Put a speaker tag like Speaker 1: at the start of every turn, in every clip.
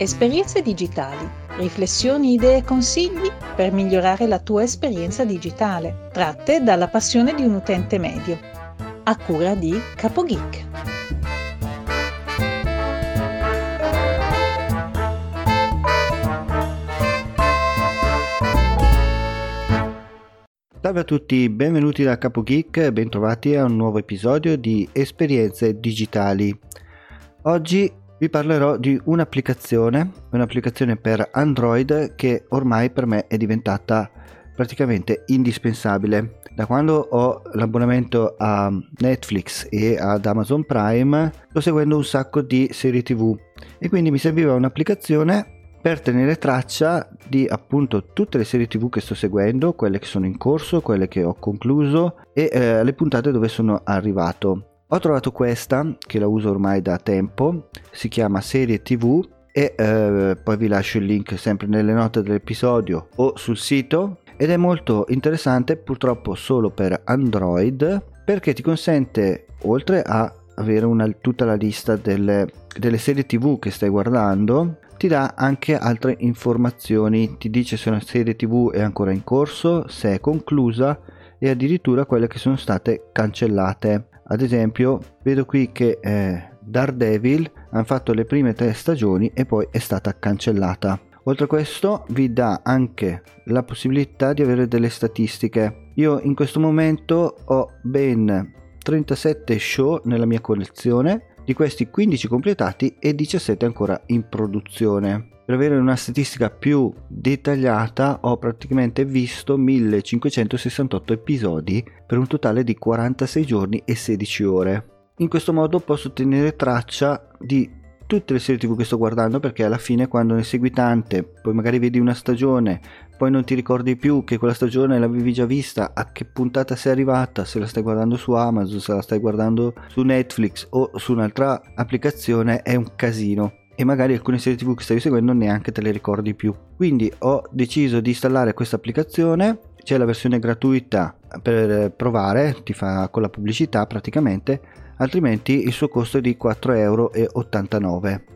Speaker 1: Esperienze digitali, riflessioni, idee e consigli per migliorare la tua esperienza digitale, tratte dalla passione di un utente medio. A cura di CapoGeek.
Speaker 2: Salve a tutti, benvenuti da CapoGeek e bentrovati a un nuovo episodio di Esperienze digitali. Oggi vi parlerò di un'applicazione, un'applicazione per Android che ormai per me è diventata praticamente indispensabile. Da quando ho l'abbonamento a Netflix e ad Amazon Prime sto seguendo un sacco di serie tv e quindi mi serviva un'applicazione per tenere traccia di appunto tutte le serie tv che sto seguendo, quelle che sono in corso, quelle che ho concluso e eh, le puntate dove sono arrivato. Ho trovato questa che la uso ormai da tempo, si chiama Serie TV e eh, poi vi lascio il link sempre nelle note dell'episodio o sul sito. Ed è molto interessante purtroppo solo per Android perché ti consente oltre a avere una, tutta la lista delle, delle serie tv che stai guardando ti dà anche altre informazioni. Ti dice se una serie tv è ancora in corso se è conclusa e addirittura quelle che sono state cancellate ad esempio vedo qui che eh, Daredevil hanno fatto le prime tre stagioni e poi è stata cancellata. Oltre a questo vi dà anche la possibilità di avere delle statistiche. Io in questo momento ho ben 37 show nella mia collezione di questi 15 completati e 17 ancora in produzione per avere una statistica più dettagliata ho praticamente visto 1568 episodi per un totale di 46 giorni e 16 ore. In questo modo posso tenere traccia di tutte le serie tv che sto guardando perché alla fine quando ne segui tante, poi magari vedi una stagione, poi non ti ricordi più che quella stagione l'avevi già vista, a che puntata sei arrivata, se la stai guardando su Amazon, se la stai guardando su Netflix o su un'altra applicazione è un casino e magari alcune serie tv che stavi seguendo neanche te le ricordi più. Quindi ho deciso di installare questa applicazione, c'è la versione gratuita per provare, ti fa con la pubblicità praticamente, altrimenti il suo costo è di 4,89 euro.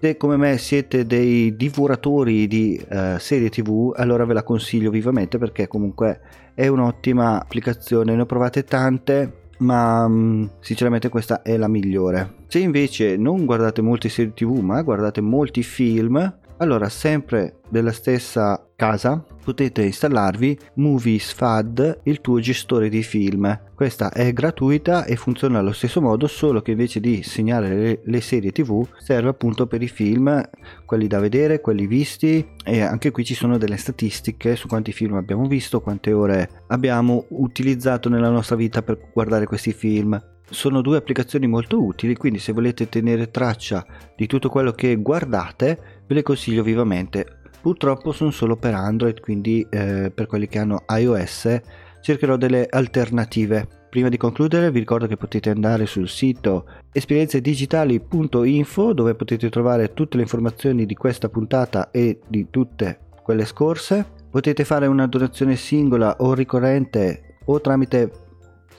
Speaker 2: Se come me siete dei divoratori di uh, serie tv, allora ve la consiglio vivamente perché comunque è un'ottima applicazione, ne ho provate tante ma mm, sinceramente questa è la migliore. Se invece non guardate molte serie tv ma guardate molti film, allora sempre della stessa casa potete installarvi Movies FAD, il tuo gestore di film. Questa è gratuita e funziona allo stesso modo, solo che invece di segnare le, le, serie TV serve appunto per i film, quelli da vedere, quelli visti e anche qui ci sono delle statistiche su quanti film abbiamo visto, quante ore abbiamo utilizzato nella nostra vita per guardare questi film. Sono due applicazioni molto utili, quindi se volete tenere traccia di tutto quello che guardate, ve le consiglio vivamente. Purtroppo sono solo per Android quindi eh, per quelli che hanno iOS cercherò delle alternative. Prima di concludere vi ricordo che potete andare sul sito esperienzedigitali.info dove potete trovare tutte le informazioni di questa puntata e di tutte quelle scorse. Potete fare una donazione singola o ricorrente o tramite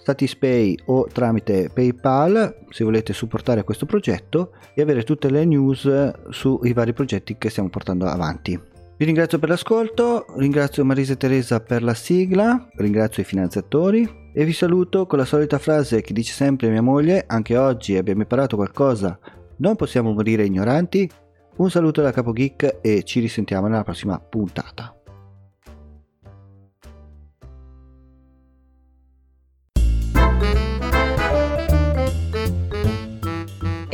Speaker 2: Satispay o tramite PayPal se volete supportare questo progetto e avere tutte le news sui vari progetti che stiamo portando avanti. Vi ringrazio per l'ascolto, ringrazio Marisa e Teresa per la sigla, ringrazio i finanziatori e vi saluto con la solita frase che dice sempre mia moglie, anche oggi abbiamo imparato qualcosa, non possiamo morire ignoranti. Un saluto da Capo Geek e ci risentiamo nella prossima puntata.